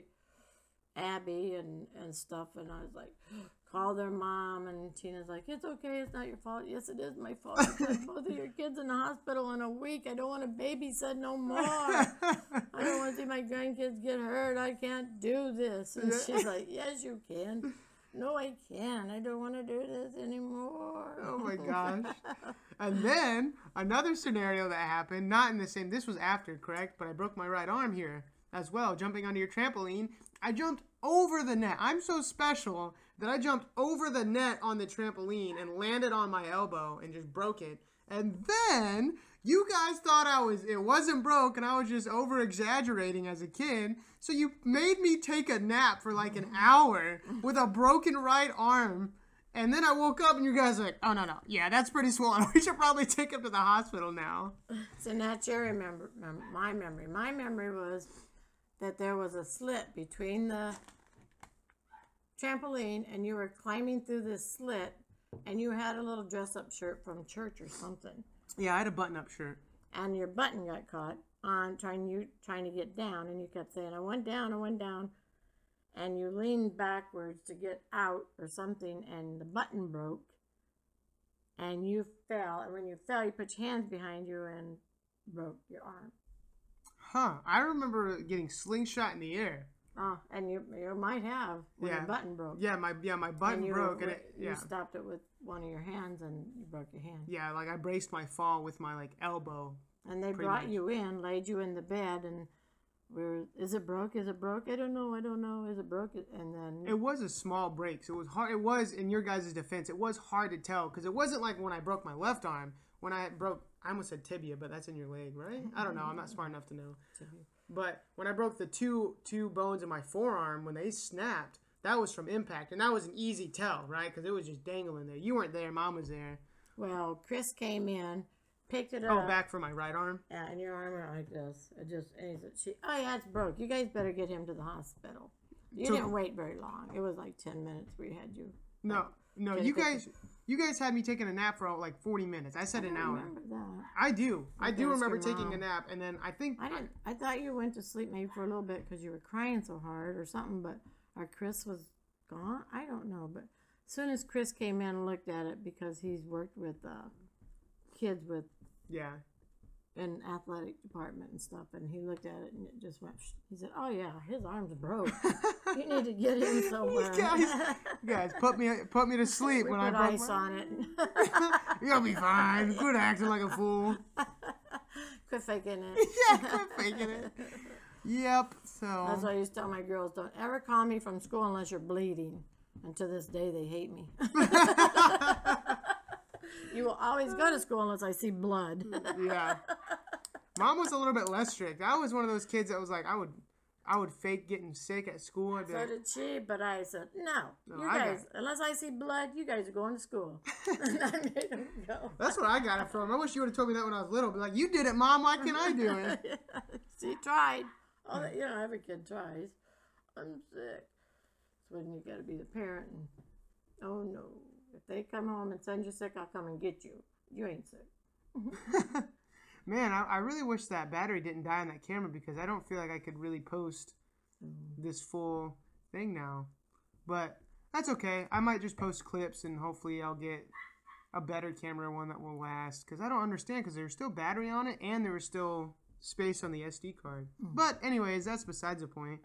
Abby and, and stuff, and I was like, call their mom. And Tina's like, it's okay, it's not your fault. Yes, it is my fault. Both of your kids in the hospital in a week. I don't want to babysit no more. I don't want to see my grandkids get hurt. I can't do this. And she's like, yes, you can. No, I can't. I don't want to do this anymore. Oh my gosh. and then another scenario that happened, not in the same, this was after, correct? But I broke my right arm here as well, jumping onto your trampoline. I jumped over the net. I'm so special that I jumped over the net on the trampoline and landed on my elbow and just broke it. And then you guys thought I was it wasn't broke and I was just over exaggerating as a kid. So you made me take a nap for like an hour with a broken right arm. And then I woke up and you guys are like, oh no no, yeah, that's pretty swollen. We should probably take him to the hospital now. So that's your remember, mem- my memory. My memory was that there was a slit between the trampoline and you were climbing through this slit and you had a little dress up shirt from church or something. Yeah, I had a button up shirt. and your button got caught on trying you trying to get down and you kept saying i went down i went down and you leaned backwards to get out or something and the button broke and you fell and when you fell you put your hands behind you and broke your arm Huh. I remember getting slingshot in the air. Oh and you you might have when Yeah. your button broke Yeah, my yeah, my button and you, broke and it, you yeah. stopped it with one of your hands and you broke your hand Yeah, like I braced my fall with my like elbow. And they brought you in, laid you in the bed, and where is it broke? Is it broke? I don't know. I don't know. Is it broke? And then It was a small break, so it was hard. It was in your guys' defense. It was hard to tell because it wasn't like when I broke my left arm. When I broke, I almost said tibia, but that's in your leg, right? I don't know. I'm not smart enough to know. But when I broke the two two bones in my forearm, when they snapped, that was from impact, and that was an easy tell, right? Because it was just dangling there. You weren't there. Mom was there. well, Chris came in, picked it oh, up. Oh, back for my right arm. Yeah, and your arm went like this. It just, and he said, she, oh yeah, it's broke. You guys better get him to the hospital. You didn't wait very long. It was like 10 minutes we had you. No, no. You guys, you guys had me taking a nap for like 40 minutes. I said an hour. remember that. I do. I do remember taking a nap, and then I think I didn't, I thought you went to sleep maybe for a little bit because you were crying so hard or something, but our Chris was gone. I don't know, but as soon as Chris came in and looked at it because he's worked with uh, kids with yeah. An athletic department and stuff, and he looked at it and it just went. He said, "Oh yeah, his arm's broke. you need to get him somewhere." guys, guys put me put me to sleep we when put I broke ice my- on it. You'll be fine. Quit acting like a fool. Quit faking it. Yeah, quit faking it. Yep. So That's why I used to tell my girls, don't ever call me from school unless you're bleeding. And to this day, they hate me. You will always go to school unless I see blood. yeah. Mom was a little bit less strict. I was one of those kids that was like I would I would fake getting sick at school. I'd so like, did she, but I said, no, you I guys, unless I see blood, you guys are going to school. and I made them go. That's what I got it from. I wish you would have told me that when I was little. Be like, you did it, mom. Why can't I do it? She tried. Oh, you know, every kid tries. I'm sick. So when you got to be the parent, and oh no, if they come home and send you sick, I'll come and get you. You ain't sick. Man, I, I really wish that battery didn't die on that camera because I don't feel like I could really post mm. this full thing now. But that's okay. I might just post clips and hopefully I'll get a better camera one that will last because I don't understand because there's still battery on it and there was still space on the SD card. Mm. But anyways, that's besides the point.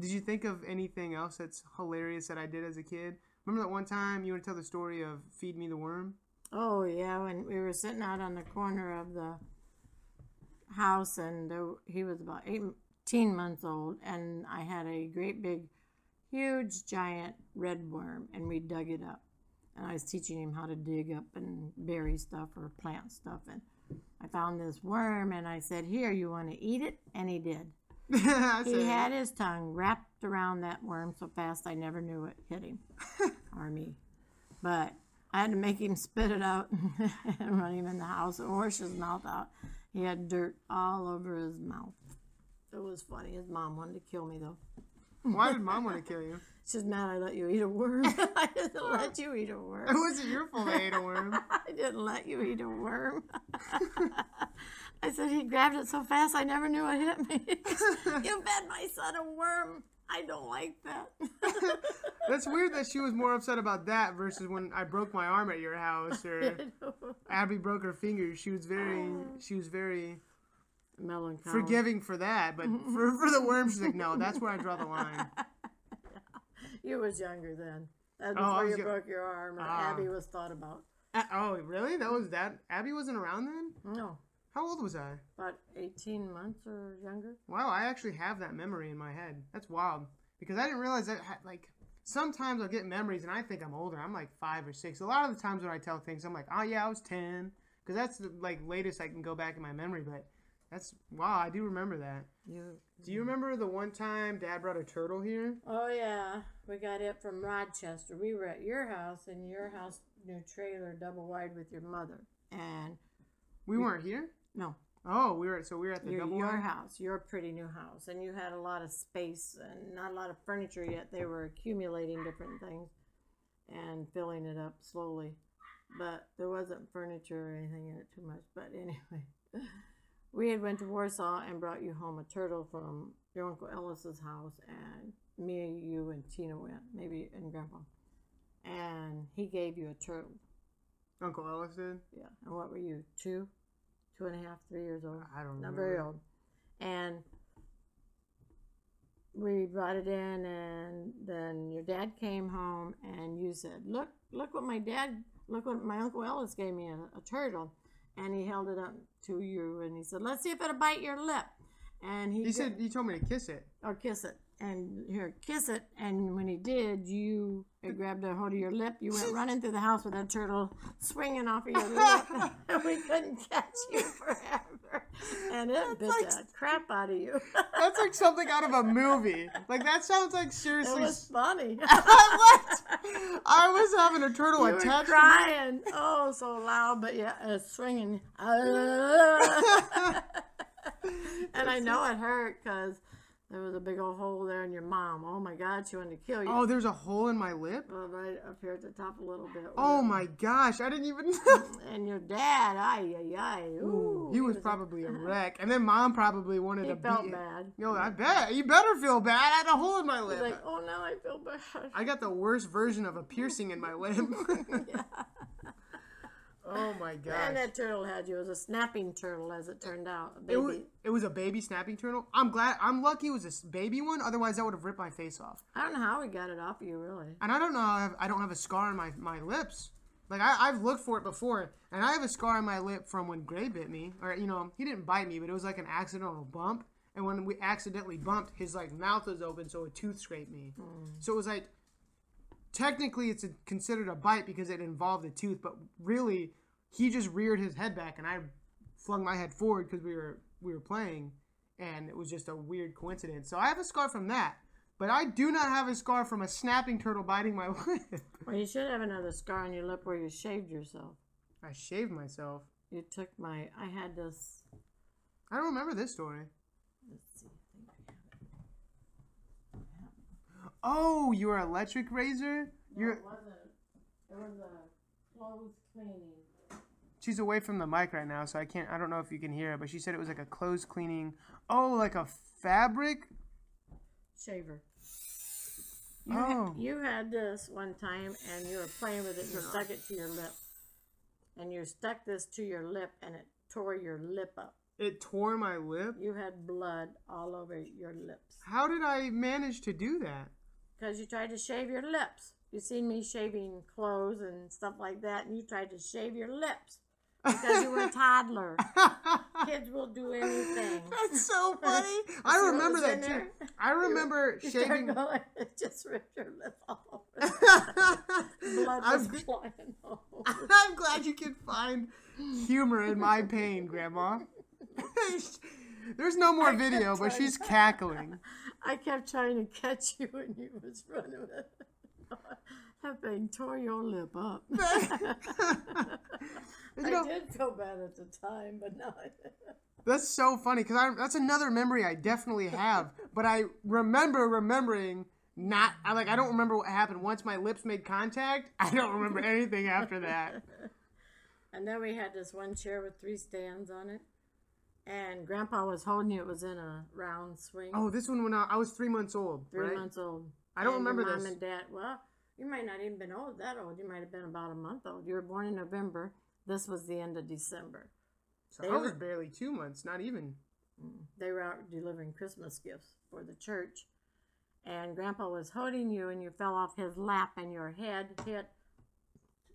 Did you think of anything else that's hilarious that I did as a kid? Remember that one time you want to tell the story of Feed Me the Worm? Oh yeah, when we were sitting out on the corner of the house, and there, he was about eighteen months old, and I had a great big, huge, giant red worm, and we dug it up, and I was teaching him how to dig up and bury stuff or plant stuff, and I found this worm, and I said, "Here, you want to eat it?" And he did. He had his tongue wrapped around that worm so fast I never knew it hit him or me. But I had to make him spit it out and run him in the house and wash his mouth out. He had dirt all over his mouth. It was funny. His mom wanted to kill me though. Why did mom want to kill you? She's mad I let you eat a worm. I didn't let you eat a worm. It wasn't your fault I ate a worm. I didn't let you eat a worm. I said he grabbed it so fast I never knew it hit me. you fed my son a worm. I don't like that. That's weird that she was more upset about that versus when I broke my arm at your house or Abby broke her finger. She was very she was very Melancholy. forgiving for that, but for for the worm she's like, no, that's where I draw the line. You was younger then. That's Oh, before you yo- broke your arm or Ah. Abby was thought about. Uh, oh, really? That was that. Abby wasn't around then. No, How old was I? about 18 months or younger. Wow, I actually have that memory in my head. That's wild because I didn't realize that. Like sometimes I'll get memories and I think I'm older. I'm like five or six. A lot of the times when I tell things, I'm like, oh yeah, I was ten, because that's the like latest I can go back in my memory. But that's wow, I do remember that. You. Do you remember the one time Dad brought a turtle here? Oh yeah, we got it from Rochester. We were at your house in your house new trailer, double wide with your mother. And We weren't here. No, Oh, we were. So we were at the your, double. your wide? house, your pretty new house, and you had a lot of space and not a lot of furniture yet. They were accumulating different things and filling it up slowly, but there wasn't furniture or anything in it too much. But anyway, we had went to Warsaw and brought you home a turtle from your uncle Ellis's house, and me, you, and Tina went, maybe and Grandpa, and he gave you a turtle. Uncle Ellis did. Yeah. And what were you? Two, two and a half, three years old. I don't know. Not very old. And we brought it in, and then your dad came home, and you said, "Look, look what my dad, look what my uncle Ellis gave me a, a turtle," and he held it up to you, and he said, "Let's see if it'll bite your lip." and he, He said he told me to kiss it. or kiss it, and here kiss it. And when he did, you it grabbed a hold of your lip. You went running through the house with that turtle swinging off of your lip, and we couldn't catch you forever. And it bit like- the crap out of you. That's like something out of a movie. Like that sounds like seriously. It was funny. what? I was having a turtle You were attached. to crying, oh, so loud, but yeah, uh, swinging. and I know it hurt because there was a big old hole there in your mom. Oh my God, she wanted to kill you. Oh, there's a hole in my lip. Well, right up here at the top a little bit. Oh my gosh, I didn't even. And your dad, ay, ay, ay. Ooh, he was probably a wreck, and then mom probably wanted He to felt beat. bad. Yo, I bet you better feel bad. I had a hole in my He's lip. like, oh, now I feel bad. I got the worst version of a piercing in my lip. oh my god. And that turtle had you. It was a snapping turtle, as it turned out. A It was, baby. it was a baby snapping turtle. I'm glad. I'm lucky it was a baby one. Otherwise, that would have ripped my face off. I don't know how we got it off you, really. And I don't know. I, have, I don't have a scar on my, my lips. Like I, I've looked for it before, and I have a scar on my lip from when Gray bit me, or you know, he didn't bite me, but it was like an accidental bump. And when we accidentally bumped, his like mouth was open, so a tooth scraped me. Hmm. So it was like, technically, it's a, considered a bite because it involved a tooth, but really, he just reared his head back, and I flung my head forward because we were we were playing, and it was just a weird coincidence. So I have a scar from that. But I do not have a scar from a snapping turtle biting my lip. Well, you should have another scar on your lip where you shaved yourself. I shaved myself. You took my. I had this. I don't remember this story. Let's see. I think I have it. Oh, your electric razor? You're It wasn't. It was a clothes cleaning. She's away from the mic right now, so I can't I don't know if you can hear her, but she said it was like a clothes cleaning. Oh, like a fabric? shaver. You, Oh. had, you had this one time and you were playing with it you stuck it to your lip. And you stuck this to your lip and it tore your lip up. It tore my lip. You had blood all over your lips. How did I manage to do that? Because you tried to shave your lips. You seen me shaving clothes and stuff like that, and you tried to shave your lips because you were a toddler. Kids will do anything. That's so funny. I remember that too. I remember You shaving. going, it just ripped your lip all over. Blood was I'm, flying over. I'm glad you can find humor in my pain, Grandma. There's no more video, but she's cackling. I kept trying to catch you and you was running. That thing tore your lip up. I know, did feel bad at the time, but not. That's so funny because that's another memory I definitely have. But I remember remembering not. I like. I don't remember what happened once my lips made contact. I don't remember anything after that. And then we had this one chair with three stands on it. And Grandpa was holding you. It was in a round swing. Oh, this one when I, I was three months old. three right? months old. I don't And remember mom this. Mom and dad. Well, you might not even been old that old. You might have been about a month old. You were born in November. This was the end of December. So I was barely two months, not even. Mm. They were out delivering Christmas gifts for the church. And Grandpa was holding you, and you fell off his lap, and your head hit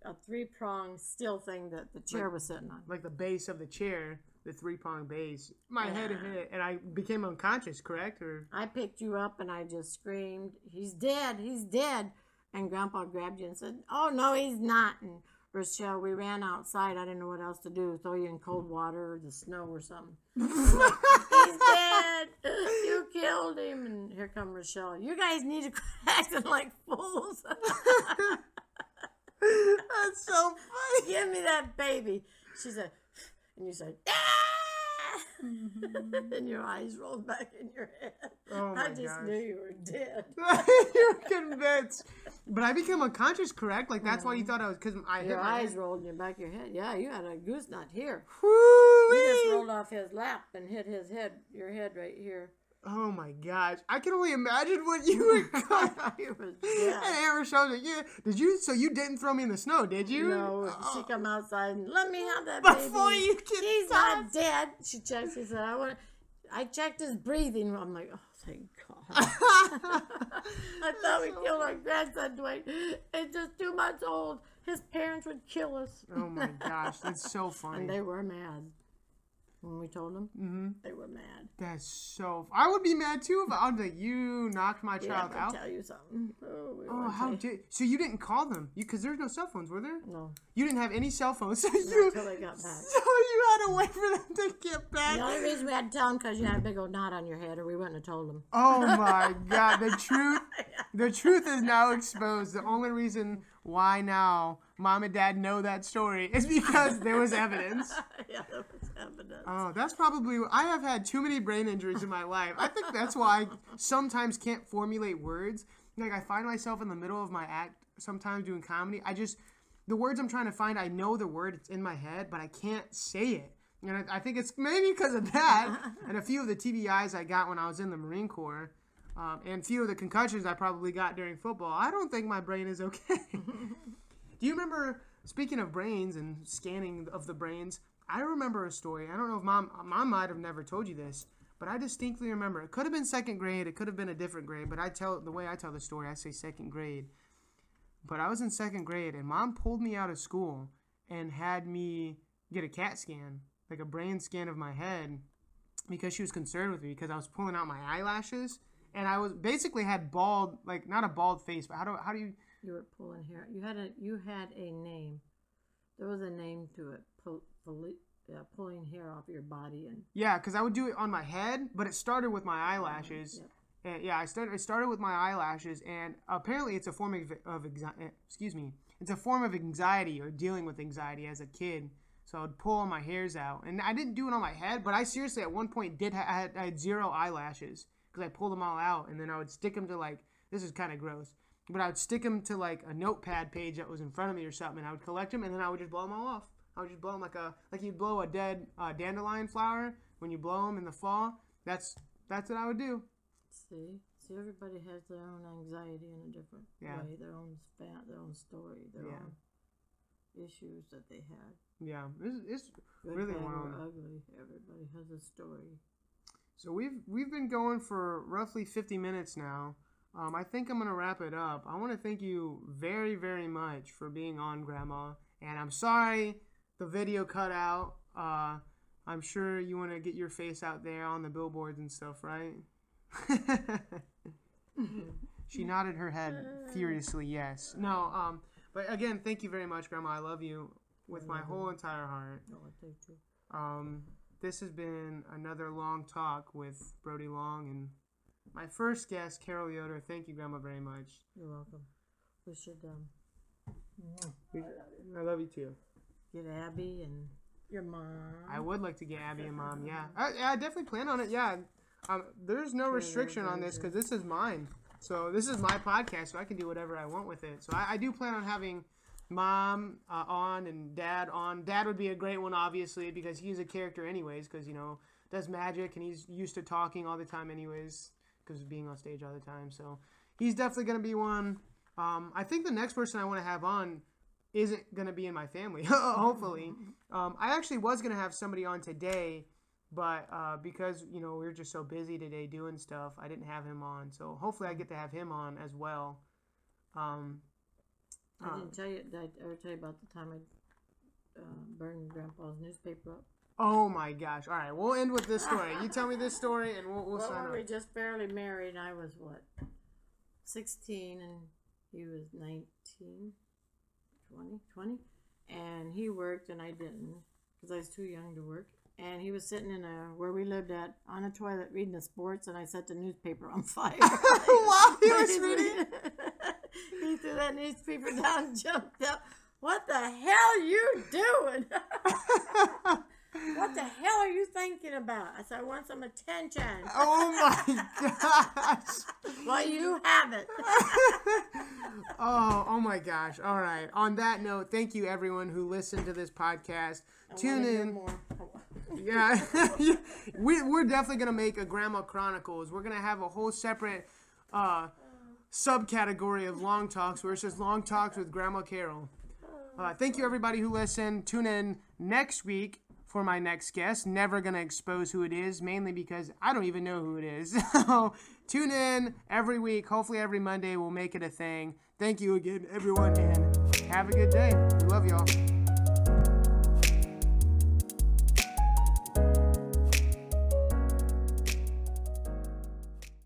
a three prong steel thing that the chair was sitting on. Like the base of the chair, the three prong base. My head hit, and I became unconscious. Correct or? I picked you up and I just screamed, He's dead, he's dead. And Grandpa grabbed you and said, Oh, no, he's not. And Rochelle, we ran outside. I didn't know what else to do. Throw you in cold water or the snow or something. he's dead. You killed him. And here come Rochelle. You guys need to quit acting like fools. That's so funny. Give me that baby. She said, and you said, ah! Mm-hmm. and your eyes rolled back in your head. Oh my I just gosh. knew you were dead. You're convinced. But I became unconscious, correct? Like that's why you thought I was because I Your my eyes head. rolled in the back of your head. Yeah, you had a goose nut here. Woo-wee. You just rolled off his lap and hit his head, your head right here. Oh my gosh! I can only imagine what you were going. You was and. Aaron showed it. Yeah, did you? So you didn't throw me in the snow, did you? No, she Oh. come outside and let me have that Before baby. you can He's not dead. She checked. She said, "I want." I checked his breathing. I'm like, oh, thank God. I thought we killed our grandson, Dwayne. It's just two months old. His parents would kill us. oh my gosh, that's so funny. And they were mad. When we told them. Mm-hmm. They were mad. That's so. I would be mad too if I was like, you knocked my Yeah, child out. tell you something. Oh, we Oh, how did? So you didn't call them? You because there's no cell phones, were there? No, You didn't have any cell phones, so not you until they got back. so you had to wait for them to get back. The only reason we had to tell them because you had a big old knot on your head, or we wouldn't have told them. Oh my god, the truth the truth is now exposed. The only reason why now mom and dad know that story is because there was evidence. yeah, that was evidence. Oh, that's probably I have had too many brain injuries in my life. I think that's why I sometimes can't formulate words. Like I find myself in the middle of my act sometimes doing comedy. I just the words I'm trying to find, I know the word, it's in my head, but I can't say it. And I, I think it's maybe because of that and a few of the TBIs I got when I was in the Marine Corps. Um, and a few of the concussions I probably got during football. I don't think my brain is okay. Do you remember? Speaking of brains and scanning of the brains, I remember a story. I don't know if mom mom might have never told you this, but I distinctly remember. It could have been second grade. It could have been a different grade. But I tell the way I tell the story, I say second grade. But I was in second grade, and mom pulled me out of school and had me get a CAT scan, like a brain scan of my head, because she was concerned with me because I was pulling out my eyelashes, and I was basically had bald, like not a bald face, but how do how do you You were pulling hair. You had a you had a name. There was a name to it. Pull, pull, yeah, pulling hair off your body and Yeah, because I would do it on my head, but it started with my eyelashes. Yep. And yeah, I started. I started with my eyelashes, and apparently it's a form of, of anxi- eh, excuse me, it's a form of anxiety or dealing with anxiety as a kid. So I would pull all my hairs out, and I didn't do it on my head, but I seriously at one point did. Ha- I, had, I had zero eyelashes because I pulled them all out, and then I would stick them to like this is kind of gross, but I would stick them to like a notepad page that was in front of me or something, and I would collect them, and then I would just blow them all off. I would just blow them like a like you blow a dead uh, dandelion flower when you blow them in the fall. That's that's what I would do. see. See, everybody has their own anxiety in a different Yeah. way, their own span, their own story, their Yeah. own issues that they had. Yeah, it's, it's Good, Really bad, or wild. ugly. Everybody has a story. So we've we've been going for roughly 50 minutes now. Um, I think I'm gonna wrap it up. I want to thank you very very much for being on, Grandma. And I'm sorry the video cut out. Uh, I'm sure you want to get your face out there on the billboards and stuff, right? she nodded her head furiously, yes. No, um, but again, thank you very much, Grandma. I love you with my whole entire heart. No, I think you. Um, this has been another long talk with Brody Long and my first guest, Carol Yoder. Thank you, Grandma, very much. You're welcome. We should um, I love you too. get Abby and your mom. I would like to get Abby and Mom. Yeah, I, I definitely plan on it. Yeah, um, there's no restriction on this because this is mine. So this is my podcast, so I can do whatever I want with it. So I, I do plan on having Mom uh, on and Dad on. Dad would be a great one, obviously, because he's a character, anyways. Because you know does magic and he's used to talking all the time, anyways, because of being on stage all the time. So he's definitely gonna be one. Um, I think the next person I want to have on isn't going to be in my family, hopefully. Um, I actually was going to have somebody on today, but uh, because, you know, we were just so busy today doing stuff, I didn't have him on. So hopefully I get to have him on as well. Um, I didn't tell you. Did I ever tell you about the time I uh, burned Grandpa's newspaper up? oh my gosh. All right, we'll end with this story. You tell me this story and we'll, we'll Well, sign we up. just barely married, I was what, 16 and he was 19, 20, 20. And he worked and I didn't because I was too young to work. And he was sitting in a, where we lived at, on a toilet reading the sports and I set the newspaper on fire. While he was reading. He threw that newspaper down jumped up. What the hell you doing? what the hell are you thinking about? I said, I want some attention. Oh my gosh. Well, you have it. Oh, oh my gosh. All right. On that note, thank you everyone who listened to this podcast. Tune hear in. Yeah, we, we're definitely gonna make a Grandma Chronicles. We're gonna have a whole separate uh, subcategory of long talks where it's just long talks with Grandma Carol. Uh, thank you everybody who listened. Tune in next week for my next guest. Never gonna expose who it is, mainly because I don't even know who it is. So tune in every week. Hopefully every Monday we'll make it a thing. Thank you again, everyone, and have a good day. We love y'all.